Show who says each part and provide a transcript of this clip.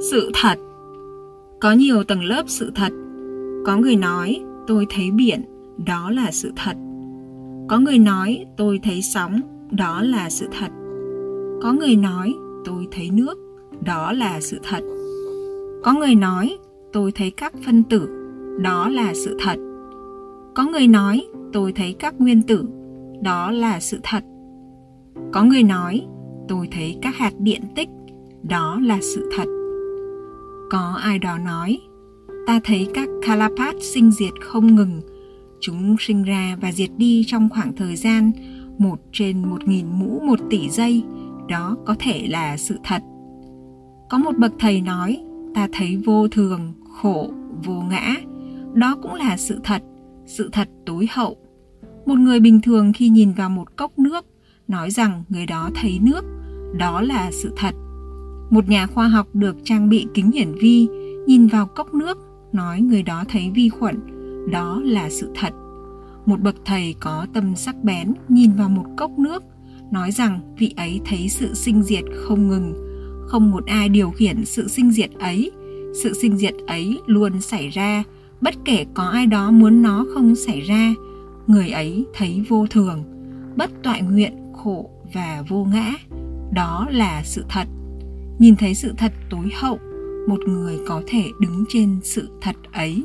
Speaker 1: sự thật. Có nhiều tầng lớp sự thật. Có người nói, tôi thấy biển, đó là sự thật. Có người nói, tôi thấy sóng, đó là sự thật. Có người nói, tôi thấy nước, đó là sự thật. Có người nói, tôi thấy các phân tử, đó là sự thật. Có người nói, tôi thấy các nguyên tử, đó là sự thật. Có người nói, tôi thấy các hạt điện tích, đó là sự thật có ai đó nói, ta thấy các Kalapat sinh diệt không ngừng. Chúng sinh ra và diệt đi trong khoảng thời gian một trên một nghìn mũ một tỷ giây. Đó có thể là sự thật. Có một bậc thầy nói, ta thấy vô thường, khổ, vô ngã. Đó cũng là sự thật sự thật tối hậu. Một người bình thường khi nhìn vào một cốc nước, nói rằng người đó thấy nước. Đó là sự thật một nhà khoa học được trang bị kính hiển vi, nhìn vào cốc nước, nói người đó thấy vi khuẩn. Đó là sự thật. Một bậc thầy có tâm sắc bén nhìn vào một cốc nước, nói rằng vị ấy thấy sự sinh diệt không ngừng. Không một ai điều khiển sự sinh diệt ấy. Sự sinh diệt ấy luôn xảy ra. Bất kể có ai đó muốn nó không xảy ra, người ấy thấy vô thường. Bất toại nguyện, khổ và vô ngã. Đó là sự thật nhìn thấy sự thật tối hậu, một người có thể đứng trên sự thật ấy.